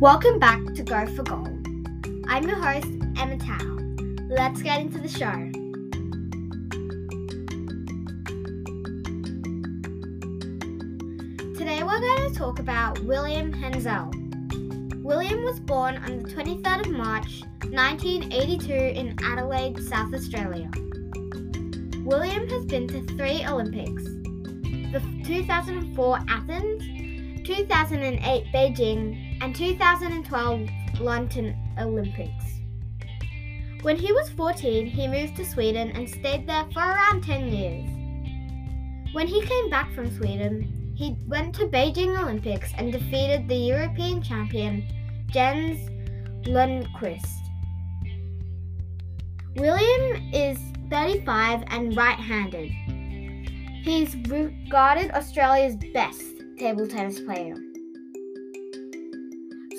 Welcome back to Go for Gold. I'm your host, Emma Tao. Let's get into the show. Today we're going to talk about William Henzell. William was born on the 23rd of March 1982 in Adelaide, South Australia. William has been to three Olympics the 2004 Athens, 2008 Beijing, and 2012 London Olympics. When he was 14, he moved to Sweden and stayed there for around 10 years. When he came back from Sweden, he went to Beijing Olympics and defeated the European champion Jens Lundqvist. William is 35 and right handed. He's regarded Australia's best table tennis player.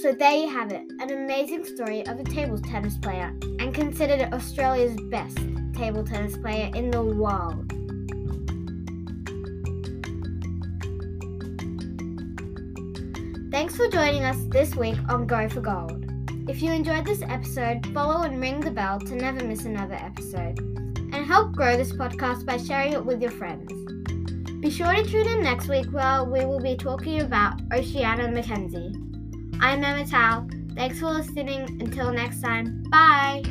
So there you have it, an amazing story of a table tennis player and considered Australia's best table tennis player in the world. Thanks for joining us this week on Go for Gold. If you enjoyed this episode, follow and ring the bell to never miss another episode. And help grow this podcast by sharing it with your friends. Be sure to tune in next week where we will be talking about Oceania Mackenzie. I'm Emma Tao. Thanks for listening. Until next time, bye.